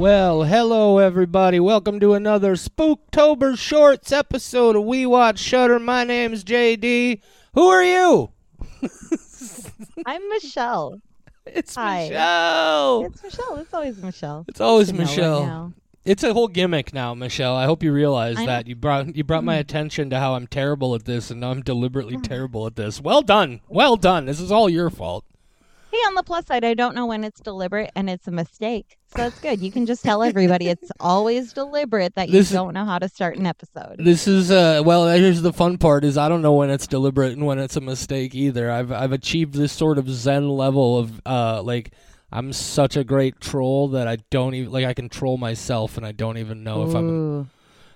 Well, hello everybody. Welcome to another Spooktober Shorts episode of We Watch Shutter. My name's JD. Who are you? I'm Michelle. It's Hi. Michelle. It's Michelle. It's always Michelle. It's always To know right Michelle. now. It's a whole gimmick now, Michelle. I hope you realize I know. that you brought you brought my mm. attention to how I'm terrible at this, and now I'm deliberately mm. terrible at this. Well done, well done. This is all your fault. On the plus side, I don't know when it's deliberate and it's a mistake. So that's good. You can just tell everybody it's always deliberate that you This don't know how to start an episode. This is uh well here's the fun part is I don't know when it's deliberate and when it's a mistake either. I've I've achieved this sort of zen level of uh like I'm such a great troll that I don't even like I control myself and I don't even know if I'm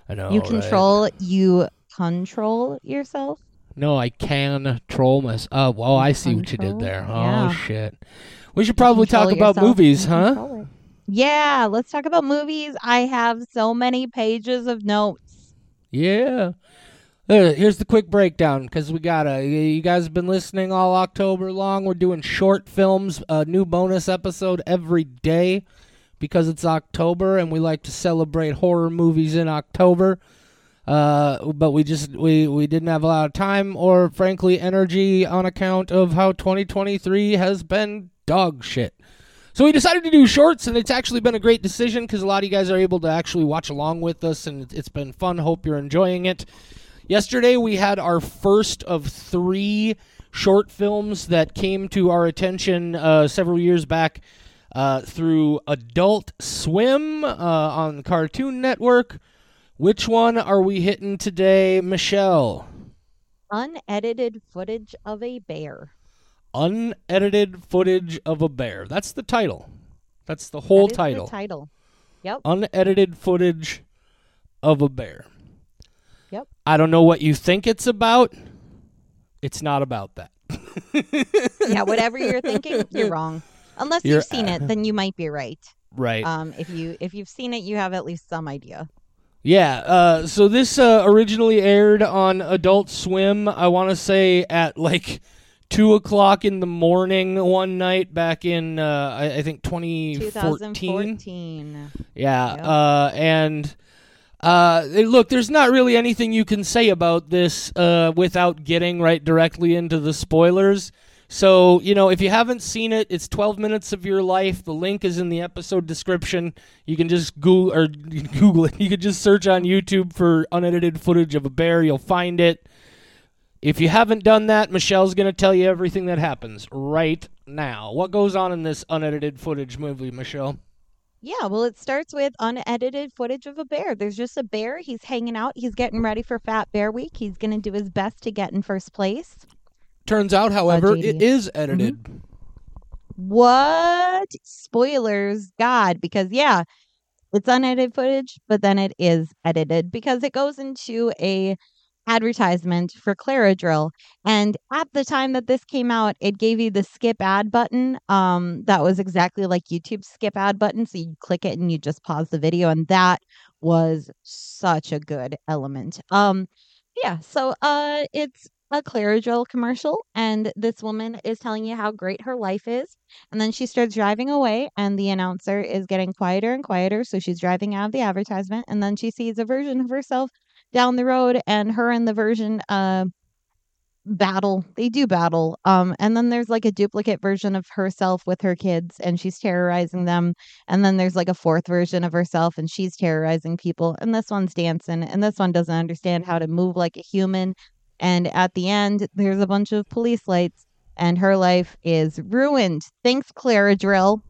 I know you right? control, you control yourself. No, I can troll myself. Oh, well, I see what you did there. Yeah. Oh shit. We should probably talk about movies, huh? Yeah, let's talk about movies. I have so many pages of notes. Yeah. Uh, here's the quick breakdown because we got to You guys have been listening all October long. We're doing short films, a new bonus episode every day because it's October and we like to celebrate horror movies in October. Uh, but we just we we didn't have a lot of time or frankly energy on account of how 2023 has been dog shit. So we decided to do shorts, and it's actually been a great decision because a lot of you guys are able to actually watch along with us, and it's been fun. Hope you're enjoying it. Yesterday we had our first of three short films that came to our attention uh, several years back uh, through Adult Swim uh, on Cartoon Network. Which one are we hitting today, Michelle? Unedited footage of a bear. Unedited footage of a bear. That's the title. That's the whole That is the title. title. Yep. Unedited footage of a bear. Yep. I don't know what you think it's about. It's not about that. yeah, whatever you're thinking, you're wrong. Unless You're- you've seen it, then you might be right. Right. Um, if you if you've seen it, you have at least some idea. Yeah, uh, so this uh, originally aired on Adult Swim, I want to say at like 2 o'clock in the morning one night back in, uh, I, I think, 2014. 2014. Yeah, Yep. uh, and uh, eh, look, there's not really anything you can say about this uh, without getting right directly into the spoilers. So, you know, if you haven't seen it, it's 12 minutes of your life. The link is in the episode description. You can just Google or Google it. You can just search on YouTube for unedited footage of a bear. You'll find it. If you haven't done that, Michelle's going to tell you everything that happens right now. What goes on in this unedited footage movie, Michelle? Yeah, well, it starts with unedited footage of a bear. There's just a bear. He's hanging out. He's getting ready for Fat Bear Week. He's going to do his best to get in first place. Turns out, however, it is edited. What? Spoilers, God, because yeah, it's unedited footage, but then it is edited because it goes into a advertisement for Claridryl. And at the time that this came out, it gave you the skip ad button. Um, that was exactly like YouTube's skip ad button. So you click it and you just pause the video, and that was such a good element. Um, yeah, so uh it's a Claridryl commercial, and this woman is telling you how great her life is. And then she starts driving away, and the announcer is getting quieter and quieter. So she's driving out of the advertisement, and then she sees a version of herself down the road, and her and the version uh battle. They do battle. Um, and then there's like a duplicate version of herself with her kids, and she's terrorizing them. And then there's like a fourth version of herself, and she's terrorizing people. And this one's dancing, and this one doesn't understand how to move like a human. And at the end, there's a bunch of police lights, and her life is ruined. Thanks, Claridryl.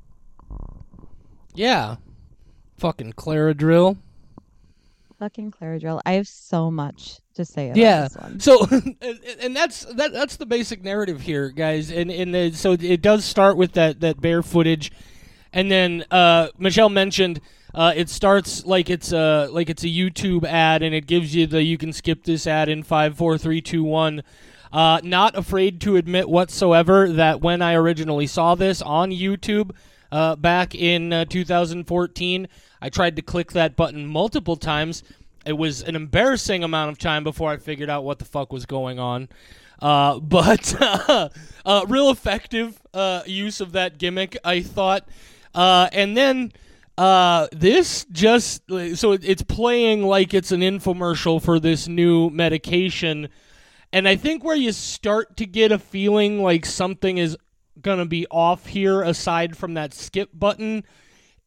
Yeah. Fucking Claridryl. Fucking Claridryl. I have so much to say about Yeah. this one. So, and, and that's that, that's the basic narrative here, guys. And and the, so it does start with that that bear footage, and then uh, Michelle mentioned uh, it starts like it's a like it's a YouTube ad, and it gives you the you can skip this ad in five, four, three, two, one. Uh, not afraid to admit whatsoever that when I originally saw this on YouTube uh, back in uh, 2014, I tried to click that button multiple times. It was an embarrassing amount of time before I figured out what the fuck was going on. Uh, but uh, uh, real effective uh, use of that gimmick, I thought. Uh, and then Uh, this just so it's playing like it's an infomercial for this new medication, and I think where you start to get a feeling like something is gonna be off here, aside from that skip button,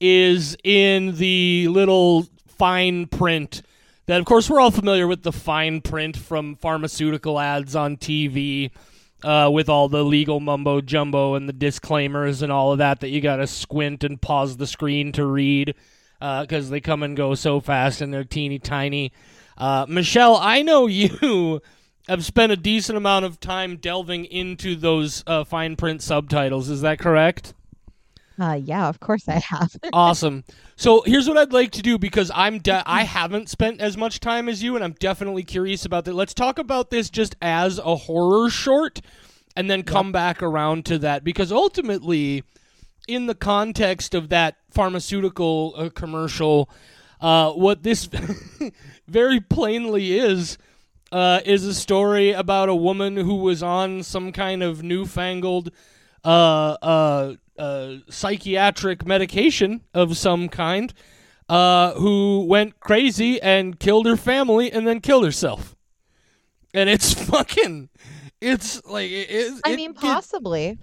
is in the little fine print. That of course we're all familiar with the fine print from pharmaceutical ads on TV uh, with all the legal mumbo jumbo and the disclaimers and all of that that you got to squint and pause the screen to read because they come and go so fast and they're teeny tiny. Uh, Michelle, I know you have spent a decent amount of time delving into those uh, fine print subtitles. Is that correct? Uh, yeah, of course I have. awesome. So here's what I'd like to do because I'm de- I haven't spent as much time as you, and I'm definitely curious about that. Let's talk about this just as a horror short, and then come back around to that because ultimately, in the context of that pharmaceutical uh, commercial, uh, what this very plainly is. Uh, is a story about a woman who was on some kind of newfangled uh, uh, uh, psychiatric medication of some kind, uh, who went crazy and killed her family and then killed herself. And it's fucking, it's like it, it, I mean, it- possibly.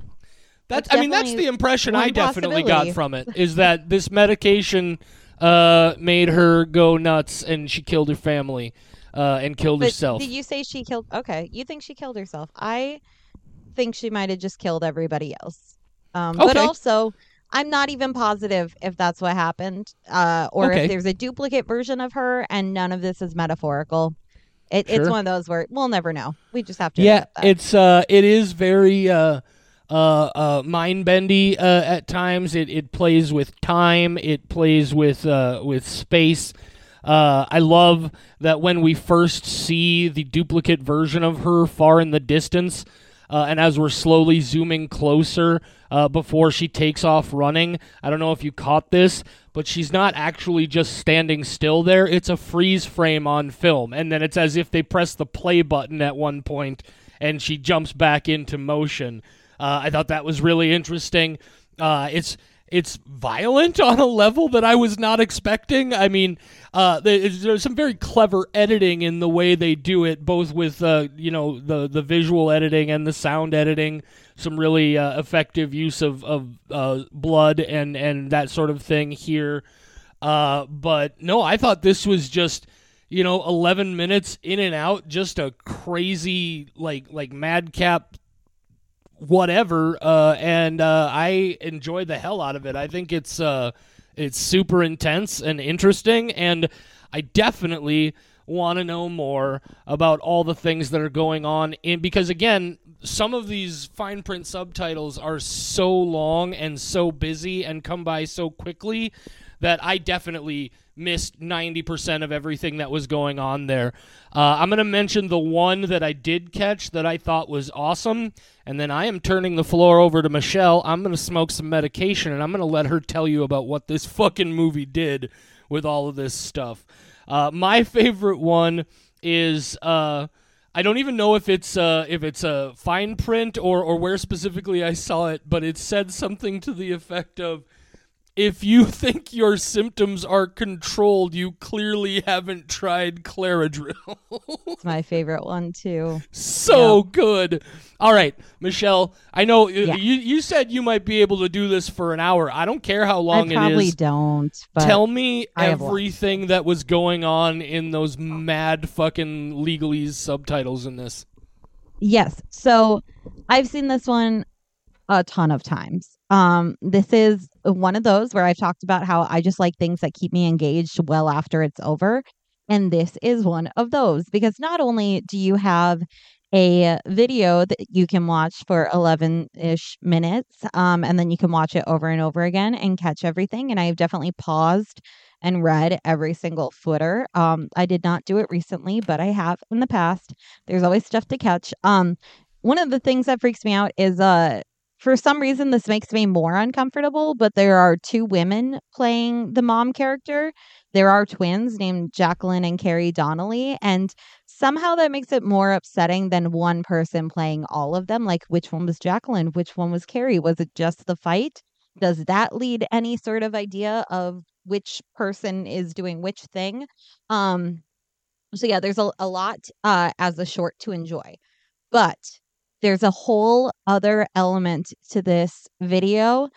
that's That's I mean that's the impression I definitely got from it is that this medication uh, made her go nuts and she killed her family uh, and killed But herself. did you say she killed? Okay, you think she killed herself? I think she might have just killed everybody else. Um, But also, I'm not even positive if that's what happened, uh, or Okay. if there's a duplicate version of her, and none of this is metaphorical. It, It's one of those where we'll never know. We just have to. yeah, it's uh, it is very uh, uh, uh, mind bendy uh, at times. It it plays with time. It plays with uh, with space. Uh, I love that when we first see the duplicate version of her far in the distance, uh, and as we're slowly zooming closer uh, before she takes off running. I don't know if you caught this, but she's not actually just standing still there. It's a freeze frame on film, and then it's as if they press the play button at one point and she jumps back into motion. Uh, I thought that was really interesting. Uh, it's it's violent on a level that I was not expecting. I mean, uh, there's, there's some very clever editing in the way they do it, both with uh, you know the the visual editing and the sound editing. Some really uh, effective use of of uh, blood and and that sort of thing here. Uh, but no, I thought this was just you know 11 minutes in and out, just a crazy like like madcap whatever uh and uh i enjoyed the hell out of it. I think it's uh it's super intense and interesting and i definitely want to know more about all the things that are going on in because again some of these fine print subtitles are so long and so busy and come by so quickly that I definitely missed 90% of everything that was going on there. Uh, I'm going to mention the one that I did catch that I thought was awesome, and then I am turning the floor over to Michelle. I'm going to smoke some medication, and I'm going to let her tell you about what this fucking movie did with all of this stuff. Uh, my favorite one is. Uh, I don't even know if it's uh, if it's a fine print or or where specifically I saw it, but it said something to the effect of if you think your symptoms are controlled, you clearly haven't tried Claridryl. It's my favorite one too. so good. All right, Michelle, I know uh, Yeah. you you said you might be able to do this for an hour. I don't care how long it is. I probably is. don't. But Tell me everything that was going on in those mad fucking legalese subtitles in this. Yes. So I've seen this one a ton of times. Um, this is one of those where I've talked about how I just like things that keep me engaged well after it's over. And this is one of those because not only do you have a video that you can watch for 11 ish minutes, um, and then you can watch it over and over again and catch everything. And I've definitely paused and read every single footer. Um, I did not do it recently, but I have in the past. There's always stuff to catch. Um, one of the things that freaks me out is uh for some reason this makes me more uncomfortable, but there are two women playing the mom character. There are twins named Jacqueline and Carrie Donnelly, and somehow that makes it more upsetting than one person playing all of them. Like which one was Jacqueline? Which one was Carrie? Was it just the fight? Does that lead any sort of idea of which person is doing which thing. Um, so yeah, there's a, a lot uh, as a short to enjoy, but there's a whole other element to this video.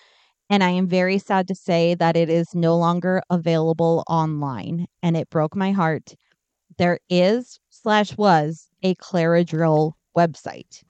And I am very sad to say that it is no longer available online. And it broke my heart. There is slash was a Claridryl website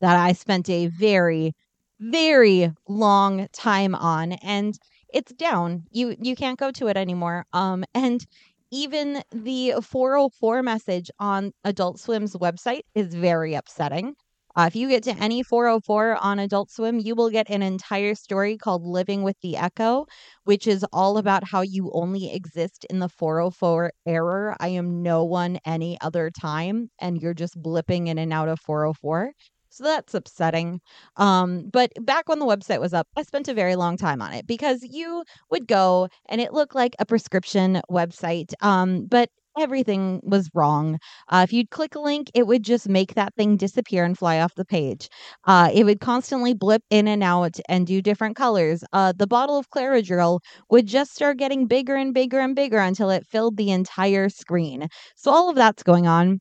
that I spent a very, very long time on. And it's down. You you can't go to it anymore. Um and even the 404 message on Adult Swim's website is very upsetting. Uh, if you get to any 404 on Adult Swim, you will get an entire story called Living with the Echo, which is all about how you only exist in the 404 error. I am no one any other time, and you're just blipping in and out of 404. So that's upsetting. Um, but back when the website was up, I spent a very long time on it because you would go and it looked like a prescription website. Um, but everything was wrong. Uh, if you'd click a link, it would just make that thing disappear and fly off the page. Uh, it would constantly blip in and out and do different colors. Uh, the bottle of Claridryl would just start getting bigger and bigger and bigger until it filled the entire screen. So all of that's going on.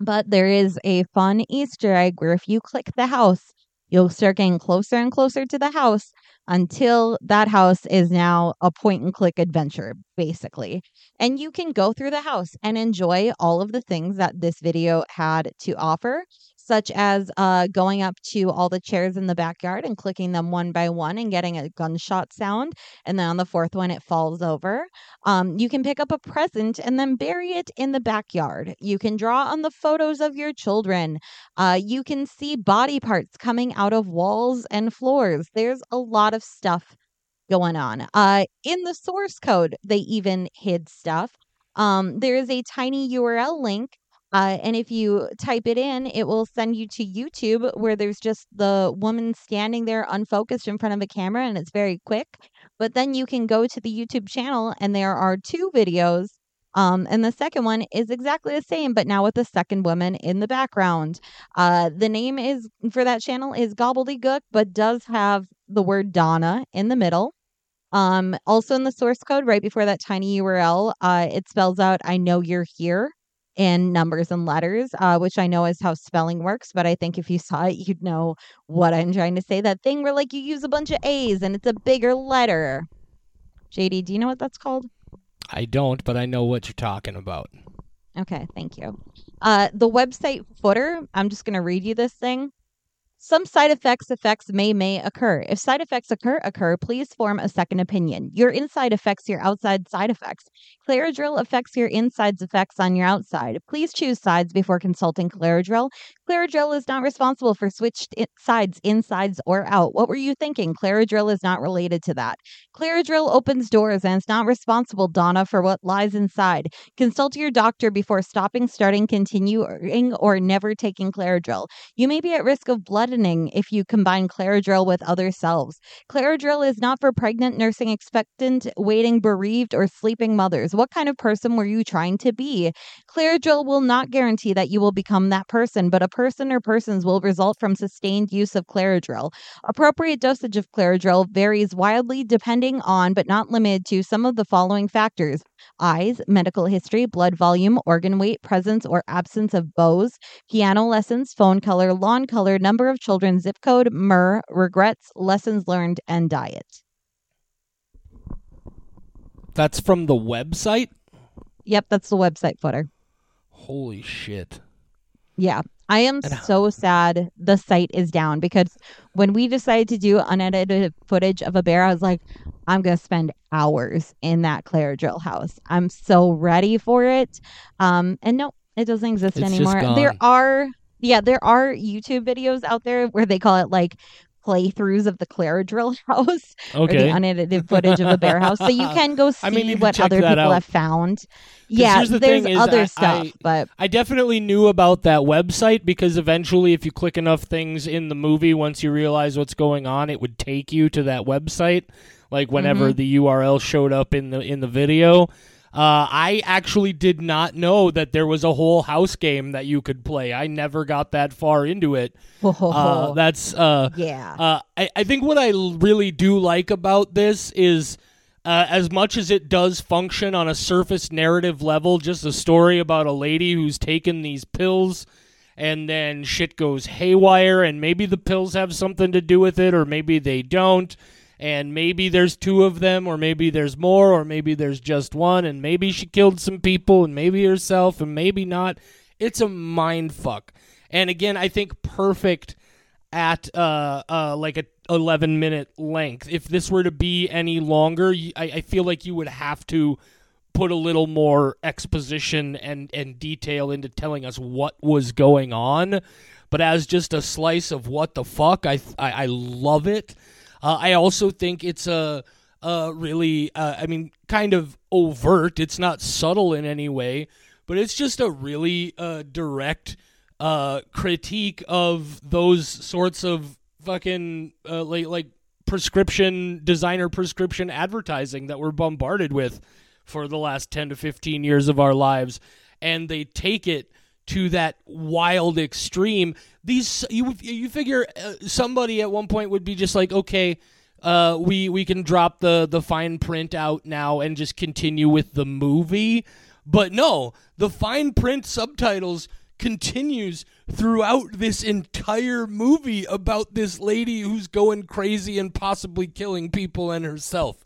But there is a fun Easter egg where if you click the house, you'll start getting closer and closer to the house until that house is now a point and click adventure, basically. And you can go through the house and enjoy all of the things that this video had to offer such as uh, going up to all the chairs in the backyard and clicking them one by one and getting a gunshot sound. And then on the fourth one, it falls over. Um, you can pick up a present and then bury it in the backyard. You can draw on the photos of your children. Uh, you can see body parts coming out of walls and floors. There's a lot of stuff going on. Uh, in the source code, they even hid stuff. Um, there is a tiny URL link uh, and if you type it in, it will send you to YouTube where there's just the woman standing there unfocused in front of a camera and it's very quick. But then you can go to the YouTube channel and there are two videos. Um, and the second one is exactly the same, but now with the second woman in the background. Uh, the name is for that channel is Gobbledygook, but does have the word Donna in the middle. Um, also in the source code, right before that tiny URL, uh, it spells out "I know you're here." In numbers and letters, uh, which I know is how spelling works. But I think if you saw it, you'd know what I'm trying to say. That thing where like you use a bunch of A's and it's a bigger letter. JD, do you know what that's called? I don't, but I know what you're talking about. Okay, thank you. Uh, the website footer, I'm just going to read you this thing. Some side effects effects may may occur. If side effects occur occur, please form a second opinion. Your inside affects your outside side effects. Claridryl affects your inside's effects on your outside. Please choose sides before consulting Claridryl. Claridryl is not responsible for switched sides, insides, or out. What were you thinking? Claridryl is not related to that. Claridryl opens doors and is not responsible, Donna, for what lies inside. Consult your doctor before stopping, starting, continuing, or never taking Claridryl. You may be at risk of blood if you combine Claridryl with other selves. Claridryl is not for pregnant, nursing expectant, waiting, bereaved, or sleeping mothers. What kind of person were you trying to be? Claridryl will not guarantee that you will become that person, but a person or persons will result from sustained use of Claridryl. Appropriate dosage of Claridryl varies wildly depending on, but not limited to, some of the following factors eyes, medical history, blood volume, organ weight, presence or absence of bows, piano lessons, phone color, lawn color, number of children, zip code, MUR, regrets, lessons learned, and diet. That's from the website? Yep, that's the website footer. Holy shit. Yeah. I am so sad the site is down because when we decided to do unedited footage of a bear, I was like, I'm going to spend hours in that Claridryl house. I'm so ready for it. Um, and no, it doesn't exist It's anymore. There are, yeah, there are YouTube videos out there where they call it like playthroughs of the Claridryl house or the unedited footage of the bear house. So you can go see I mean, what other people out. have found. Yeah, here's the there's thing other stuff, I- but I definitely knew about that website because eventually, if you click enough things in the movie, once you realize what's going on, it would take you to that website. Like whenever Mm-hmm. the URL showed up in the in the video, uh, I actually did not know that there was a whole house game that you could play. I never got that far into it. Uh, that's uh, yeah. uh, I, I think what I really do like about this is uh, uh, as much as it does function on a surface narrative level, just a story about a lady who's taken these pills and then shit goes haywire, and maybe the pills have something to do with it, or maybe they don't. And maybe there's two of them, or maybe there's more, or maybe there's just one, and maybe she killed some people, and maybe herself, and maybe not. It's a mind fuck. And again, I think perfect at uh, uh, like a 11 minute length. If this were to be any longer, I, I feel like you would have to put a little more exposition and, and detail into telling us what was going on. But as just a slice of what the fuck, I I, I love it. Uh, I also think it's a, a really, uh, I mean, kind of overt. It's not subtle in any way, but it's just a really uh, direct uh, critique of those sorts of fucking uh, like like prescription designer prescription advertising that we're bombarded with for the last 10 to 15 years of our lives and they take it to that wild extreme these you you figure uh, somebody at one point would be just like okay uh, we we can drop the the fine print out now and just continue with the movie but no the fine print subtitles continues throughout this entire movie about this lady who's going crazy and possibly killing people and herself.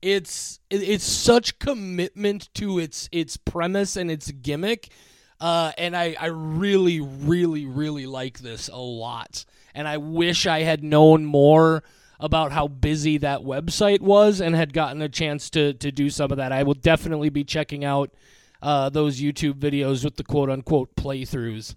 It's it's such commitment to its its premise and its gimmick. Uh, and I, I really, really, really like this a lot. And I wish I had known more about how busy that website was and had gotten a chance to, to do some of that. I will definitely be checking out uh, those YouTube videos with the quote unquote playthroughs.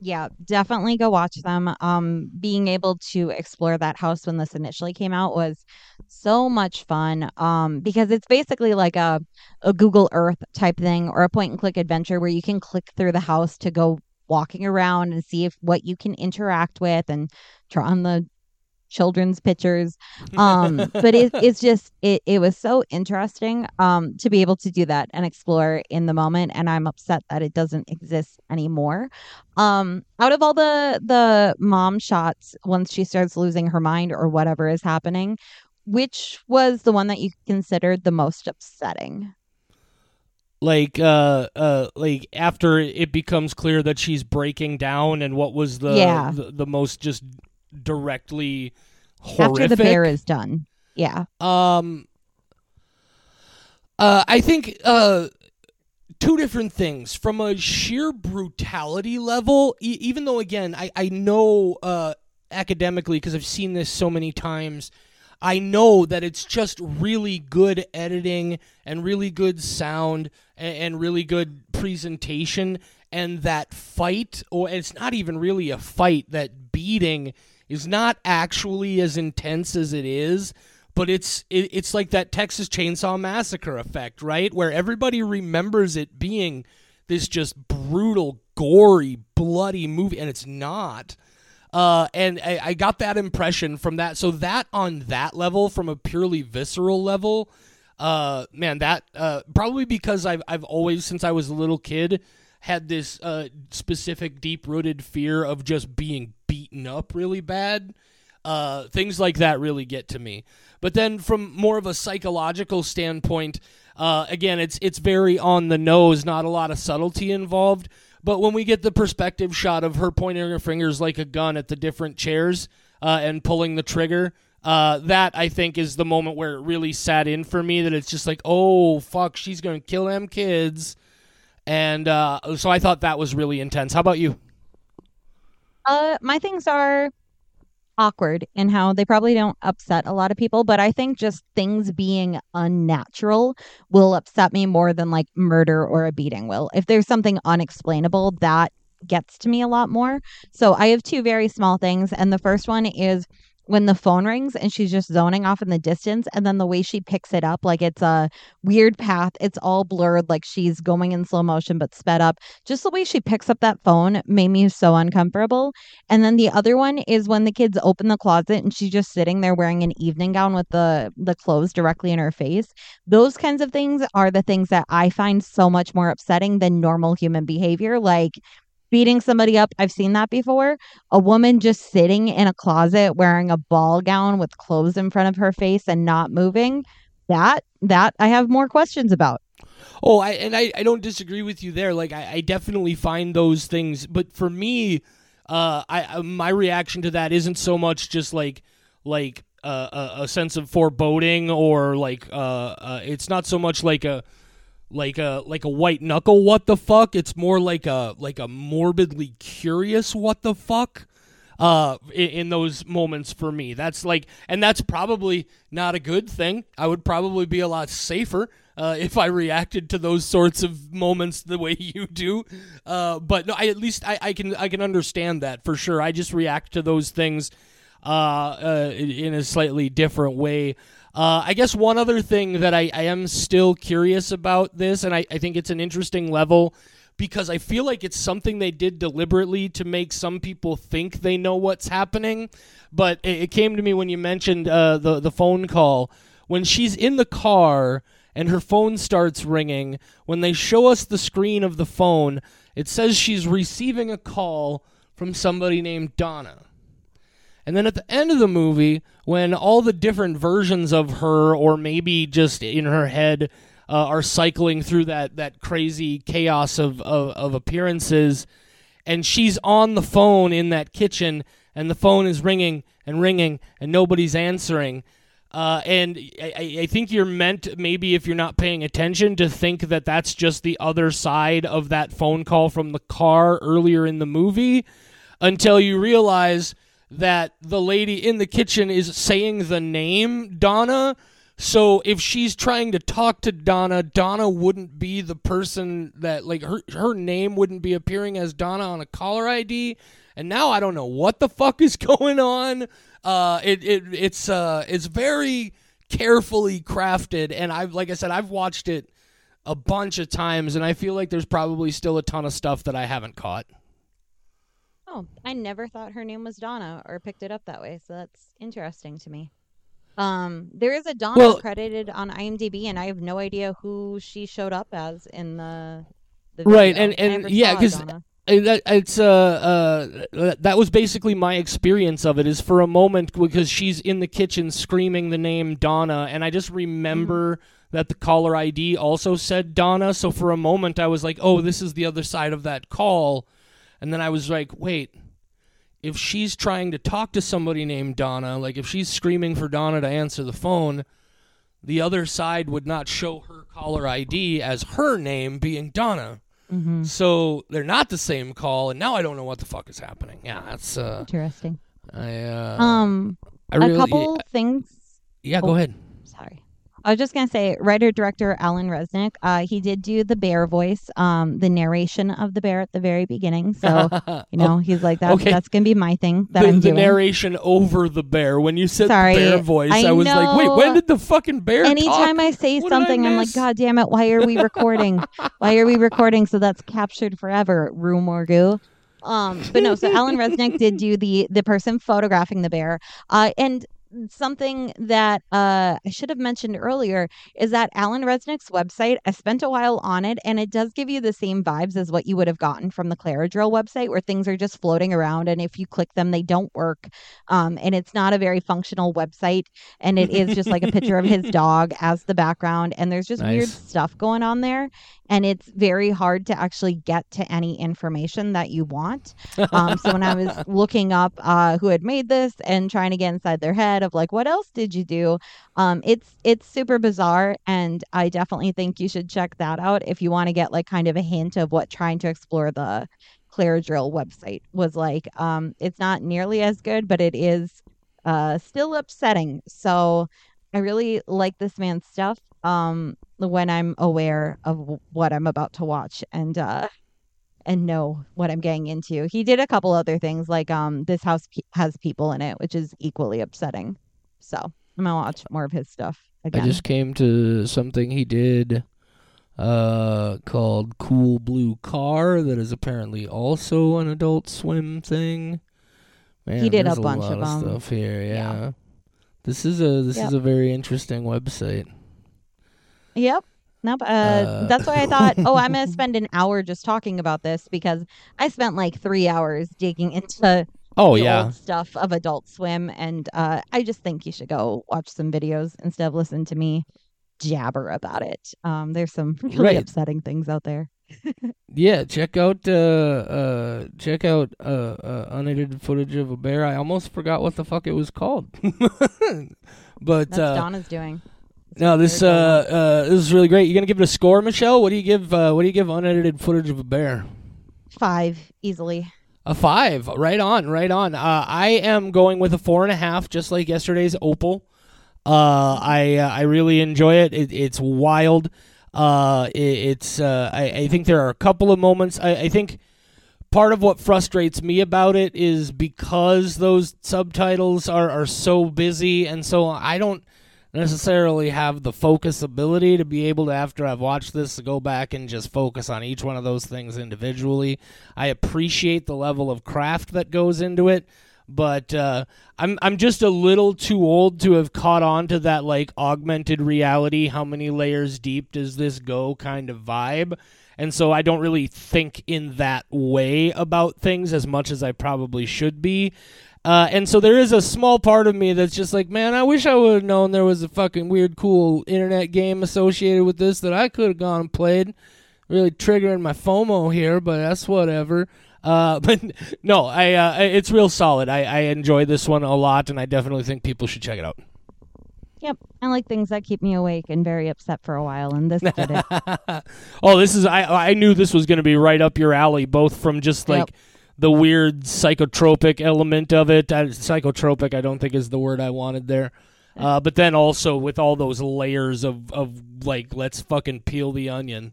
Yeah, definitely go watch them. Um, being able to explore that house when this initially came out was so much fun. Um, because it's basically like a a Google Earth type thing or a point and click adventure where you can click through the house to go walking around and see if what you can interact with and draw on the children's pictures. Um, but it, it's just it, it was so interesting um, to be able to do that and explore in the moment. And I'm upset that it doesn't exist anymore. Um, out of all the the mom shots, once she starts losing her mind or whatever is happening, which was the one that you considered the most upsetting? like uh uh like after it becomes clear that she's breaking down and what was the Yeah. the, the most just directly horrific After the bear is done. Yeah. um uh i think uh two different things from a sheer brutality level e- even though again i i know uh academically because i've seen this so many times I know that it's just really good editing and really good sound and, and really good presentation. And that fight, or it's not even really a fight, that beating is not actually as intense as it is. But it's it, it's like that Texas Chainsaw Massacre effect, right? Where everybody remembers it being this just brutal, gory, bloody movie, and it's not. Uh, and I, I got that impression from that. So that on that level, from a purely visceral level, uh, man, that uh, probably because I've I've always since I was a little kid had this uh, specific deep rooted fear of just being beaten up really bad. Uh, things like that really get to me. But then, from more of a psychological standpoint, uh, again, it's it's very on the nose, not a lot of subtlety involved. But when we get the perspective shot of her pointing her fingers like a gun at the different chairs uh, and pulling the trigger, uh, that I think is the moment where it really sat in for me. That it's just like, oh fuck, she's gonna kill them kids, and uh, so I thought that was really intense. How about you? Uh, my things are awkward in how they probably don't upset a lot of people, but I think just things being unnatural will upset me more than like murder or a beating will. If there's something unexplainable, that gets to me a lot more. So I have two very small things, and the first one is when the phone rings and she's just zoning off in the distance and then the way she picks it up like it's a weird path. It's all blurred like she's going in slow motion but sped up. Just the way she picks up that phone made me so uncomfortable. And then the other one is when the kids open the closet and she's just sitting there wearing an evening gown with the the clothes directly in her face. Those kinds of things are the things that i find so much more upsetting than normal human behavior like beating somebody up i've seen that before a woman just sitting in a closet wearing a ball gown with clothes in front of her face and not moving that that I have more questions about. Oh, I and I, I don't disagree with you there. Like I, I definitely find those things, but for me, uh, I uh, my reaction to that isn't so much just like like uh, a, a sense of foreboding or like uh, uh, it's not so much like a like a like a white knuckle what the fuck. It's more like a like a morbidly curious what the fuck uh, in, in, those moments for me. That's like, and that's probably not a good thing. I would probably be a lot safer uh, if I reacted to those sorts of moments the way you do. Uh, but no, I, at least I, I, can I can understand that for sure. I just react to those things uh, uh in a slightly different way. Uh, I guess one other thing that I, I am still curious about this, and I, I think it's an interesting level because I feel like it's something they did deliberately to make some people think they know what's happening. But it, it came to me when you mentioned uh, the the phone call when she's in the car and her phone starts ringing. When they show us the screen of the phone, it says she's receiving a call from somebody named Donna. And then at the end of the movie, when all the different versions of her, or maybe just in her head, uh, are cycling through that, that crazy chaos of, of, of appearances, and she's on the phone in that kitchen, and the phone is ringing and ringing, and nobody's answering uh, and I, I, think you're meant, maybe if you're not paying attention, to think that that's just the other side of that phone call from the car earlier in the movie until you realize that the lady in the kitchen is saying the name Donna. So if she's trying to talk to Donna, Donna wouldn't be the person that, like, her, her name wouldn't be appearing as Donna on a caller ID. And now I don't know what the fuck is going on. Uh, it, it it's uh it's very carefully crafted, and I've like I said, I've watched it a bunch of times, and I feel like there's probably still a ton of stuff that I haven't caught. Oh, I never thought her name was Donna or picked it up that way, so that's interesting to me. Um, there is a Donna well, credited on IMDb, and I have no idea who she showed up as in the. the right, and and yeah, because that it's uh uh that was basically my experience of it is for a moment because she's in the kitchen screaming the name Donna and I just remember mm-hmm. that the caller ID also said Donna so for a moment I was like oh this is the other side of that call and then I was like wait if she's trying to talk to somebody named Donna like if she's screaming for Donna to answer the phone the other side would not show her caller ID as her name being Donna Mm-hmm. So they're not the same call, and now I don't know what the fuck is happening. Yeah, that's uh, interesting. I uh, um, I really, a couple things. Yeah, oh, go ahead. I was just gonna say, writer director Alan Resnick. Uh, he did do the bear voice, um, the narration of the bear at the very beginning. So you know, he's like that. Okay. That's gonna be my thing that the, I'm the doing. narration over the bear. When you said Sorry, the bear voice, I, I was know. like, wait, when did the fucking bear? Anytime talk? I say what something, I am like, God damn it! Why are we recording? why are we recording? So that's captured forever. Rue Morgue. Um, but no, so Alan Resnick did do the the person photographing the bear. Uh, and something that uh, I should have mentioned earlier is that Alan Resnick's website. I spent a while on it, and it does give you the same vibes as what you would have gotten from the Claridryl website, where things are just floating around, and if you click them, they don't work. Um, and it's not a very functional website, and it is just like a picture of his dog as the background, and there's just nice. weird stuff going on there and it's very hard to actually get to any information that you want. Um, so when I was looking up uh, who had made this and trying to get inside their head of like, what else did you do? Um, it's it's super bizarre, and I definitely think you should check that out if you want to get like kind of a hint of what trying to explore the Claridryl website was like. Um, it's not nearly as good, but it is uh, still upsetting. So I really like this man's stuff um, when I'm aware of what I'm about to watch and uh, and know what I'm getting into. He did a couple other things like um, this house pe- has people in it, which is equally upsetting. So I'm gonna watch more of his stuff. Again. I just came to something he did uh, called Cool Blue Car that is apparently also an Adult Swim thing. Man, he did a bunch a of, of stuff here. Yeah. yeah. This is a this yep. is a very interesting website. Yep. Nope. Uh, uh, that's why I thought, oh, I'm going to spend an hour just talking about this because I spent like three hours digging into oh yeah stuff of Adult Swim, and uh, I just think you should go watch some videos instead of listen to me jabber about it. Um, there's some really Right. upsetting things out there. Yeah, check out uh uh check out uh, uh unedited footage of a bear. I almost forgot what the fuck it was called. but That's uh Donna's doing. It's no, this uh uh this is really great. You gonna give it a score, Michelle? What do you give uh what do you give unedited footage of a bear? five easily. A five. Right on, right on. Uh I am going with a four and a half, just like yesterday's Opal. Uh I uh, I really enjoy it. it it's wild. Uh it, it's uh I, I think there are a couple of moments I, I think part of what frustrates me about it is because those subtitles are, are so busy and so I don't necessarily have the focus ability to be able to after I've watched this to go back and just focus on each one of those things individually. I appreciate the level of craft that goes into it, but uh, I'm I'm just a little too old to have caught on to that like augmented reality, how many layers deep does this go kind of vibe. And so I don't really think in that way about things as much as I probably should be. Uh, and so there is a small part of me that's just like, man, I wish I would have known there was a fucking weird, cool internet game associated with this that I could have gone and played. Really triggering my FOMO here, but that's whatever. Uh, but no, I uh, it's real solid. I, I enjoy this one a lot, and I definitely think people should check it out. Yep. I like things that keep me awake and very upset for a while, and this did it. oh, this is I I knew this was going to be right up your alley, both from just like Yep. The weird psychotropic element of it. Psychotropic, I don't think is the word I wanted there. Uh, but then also with all those layers of of like, let's fucking peel the onion.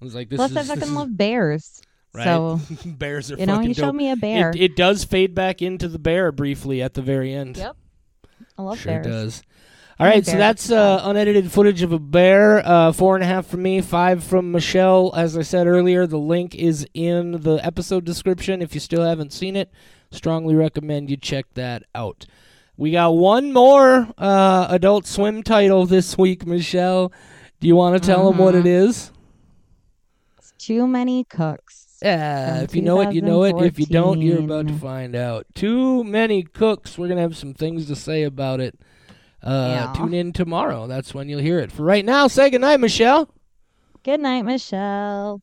I was like, this Plus, is I this fucking is- love bears. right. So bears are you know, you showed me a bear. It, it does fade back into the bear briefly at the very end. Yep. I love sure bears. does. All I'm a right, so that's uh, unedited footage of a bear. Uh, four and a half from me, five from Michelle. As I said earlier, the link is in the episode description. If you still haven't seen it, strongly recommend you check that out. We got one more uh, Adult Swim title this week, Michelle. Do you want to tell them what it is? It's too many cooks. Yeah, From if you know it, you know it. If you don't, you're about to find out. Too many cooks. We're gonna have some things to say about it. Uh, Yeah. Tune in tomorrow. That's when you'll hear it. For right now, say goodnight, Michelle. Good night, Michelle.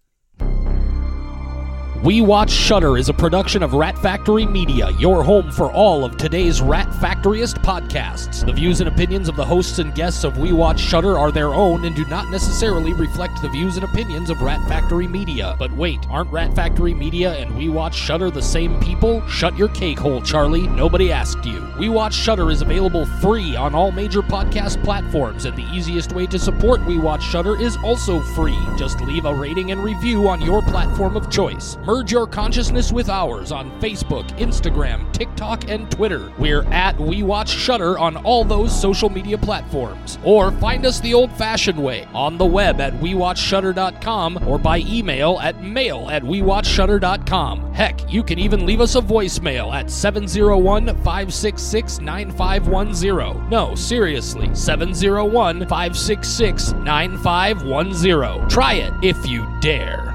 We Watch Shutter is a production of Rat Factory Media, your home for all of today's Rat Factoryist podcasts. The views and opinions of the hosts and guests of We Watch Shutter are their own and do not necessarily reflect the views and opinions of Rat Factory Media. But wait, aren't Rat Factory Media and We Watch Shutter the same people? Shut your cake hole, Charlie. Nobody asked you. We Watch Shutter is available free on all major podcast platforms, and the easiest way to support We Watch Shutter is also free. Just leave a rating and review on your platform of choice. Merge your consciousness with ours on Facebook, Instagram, TikTok, and Twitter. We're at We Watch Shutter on all those social media platforms. Or find us the old-fashioned way on the web at WeWatchShutter.com or by email at mail at WeWatchShutter.com. Heck, you can even leave us a voicemail at 701-566-9510. No, seriously, 701-566-9510. Try it if you dare.